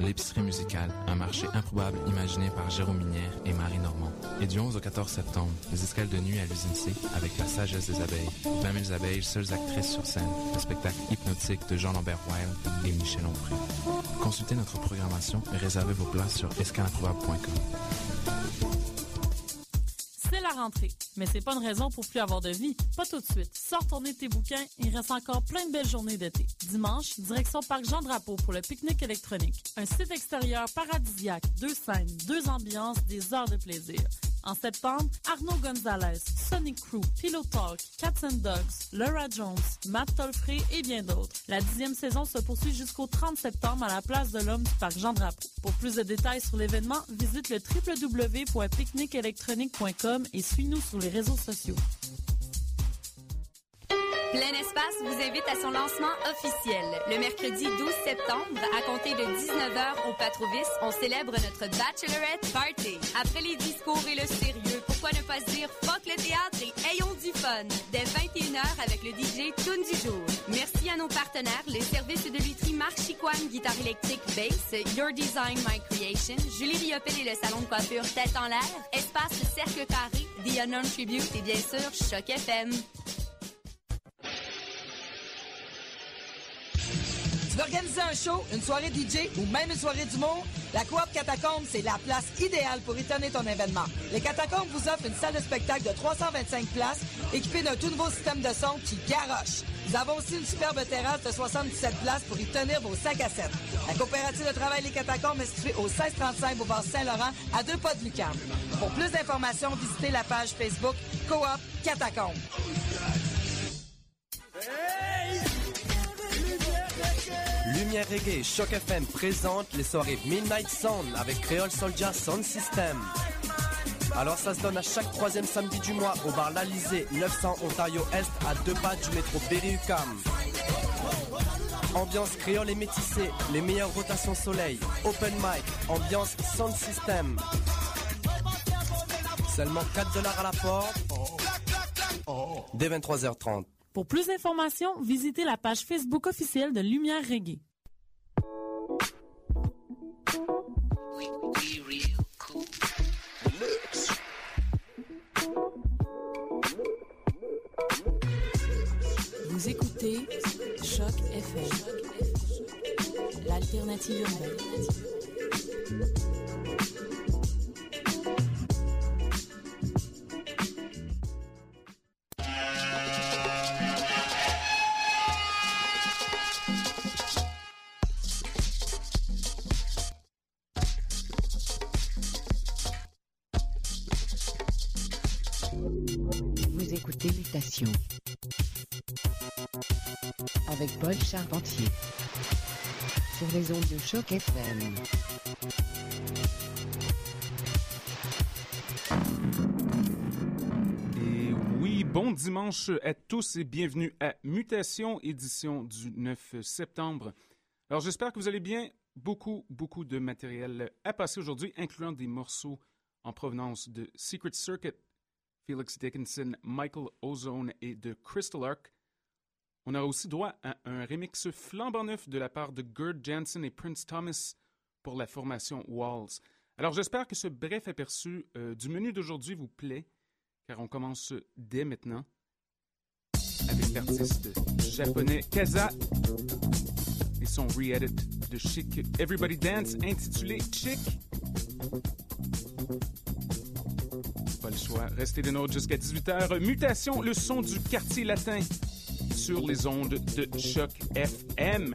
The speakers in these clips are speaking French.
l'épicerie musicale, un marché improbable imaginé par Jérôme Minière et Marie Normand. Et du 11 au 14 septembre, les escales de nuit à l'usine C avec la sagesse des abeilles. 20 000 abeilles, seules actrices sur scène. Le spectacle hypnotique de Jean-Lambert Wild et Michel Onfray. Consultez notre programmation et réservez vos places sur escaleimprobable.com. Mais c'est pas une raison pour plus avoir de vie. Pas tout de suite. Sors tourner tes bouquins, il reste encore plein de belles journées d'été. Dimanche, direction Parc Jean-Drapeau pour le pique-nique électronique. Un site extérieur paradisiaque, deux scènes, deux ambiances, des heures de plaisir. En septembre, Arnaud Gonzalez, Sonic Crew, Pillow Talk, Cats and Dogs, Laura Jones, Matt Tolfré et bien d'autres. La dixième saison se poursuit jusqu'au 30 septembre à la place de l'Homme du Parc Jean-Drapeau. Pour plus de détails sur l'événement, visite le www.picnicelectronique.com et suis-nous sur les réseaux sociaux. Plein Espace vous invite à son lancement officiel. Le mercredi 12 septembre, à compter de 19h au Patrovis, on célèbre notre Bachelorette Party. Après les discours et le sérieux, pourquoi ne pas se dire fuck le théâtre et ayons du fun? Dès 21h avec le DJ Tune du jour. Merci à nos partenaires, les services de literie Marc Chicoine, guitare électrique bass, Your Design My Creation, Julie Riopel et le salon de coiffure Tête en l'air, Espace Cercle Carré, The Unknown Tribute et bien sûr Choc FM. Tu veux organiser un show, une soirée DJ ou même une soirée d'humour? La Coop Catacombe, c'est la place idéale pour étonner ton événement. Les Catacombes vous offrent une salle de spectacle de 325 places équipée d'un tout nouveau système de son qui garoche. Nous avons aussi une superbe terrasse de 77 places pour y tenir vos 5 à 7. La coopérative de travail Les Catacombes est située au 1635 Boulevard Saint-Laurent à deux pas de Lucan. Pour plus d'informations, visitez la page Facebook Coop Catacombes. Lumière Reggae, Choc FM présente les soirées Midnight Sound avec Creole Soldier Sound System. Alors ça se donne à chaque troisième samedi du mois au bar L'Alizé, 900 Ontario Est, à deux pas du métro Berry-UQAM. Ambiance créole et métissée, les meilleures rotations soleil, open mic, ambiance sound system. Seulement 4 dollars à la porte. Dès 23h30. Pour plus d'informations, visitez la page Facebook officielle de Lumière Reggae. Écoutez Choc FM, l'alternative urbaine. De FM. Et oui, bon dimanche à tous et bienvenue à Mutation, édition du 9 septembre. Alors j'espère que vous allez bien. Beaucoup, beaucoup de matériel à passer aujourd'hui, incluant des morceaux en provenance de Secret Circuit, Felix Dickinson, Michael Ozone et de Crystal Arc. On aura aussi droit à un remix flambant neuf de la part de Gerd Jansen et Prince Thomas pour la formation Walls. Alors j'espère que ce bref aperçu euh, du menu d'aujourd'hui vous plaît, car on commence dès maintenant avec l'artiste japonais Kaza et son re-edit de Chic Everybody Dance intitulé Chic. Pas le choix, restez des nôtres jusqu'à 18h. Mutation, le son du quartier latin sur les ondes de Choc FM.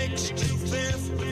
next to fifth.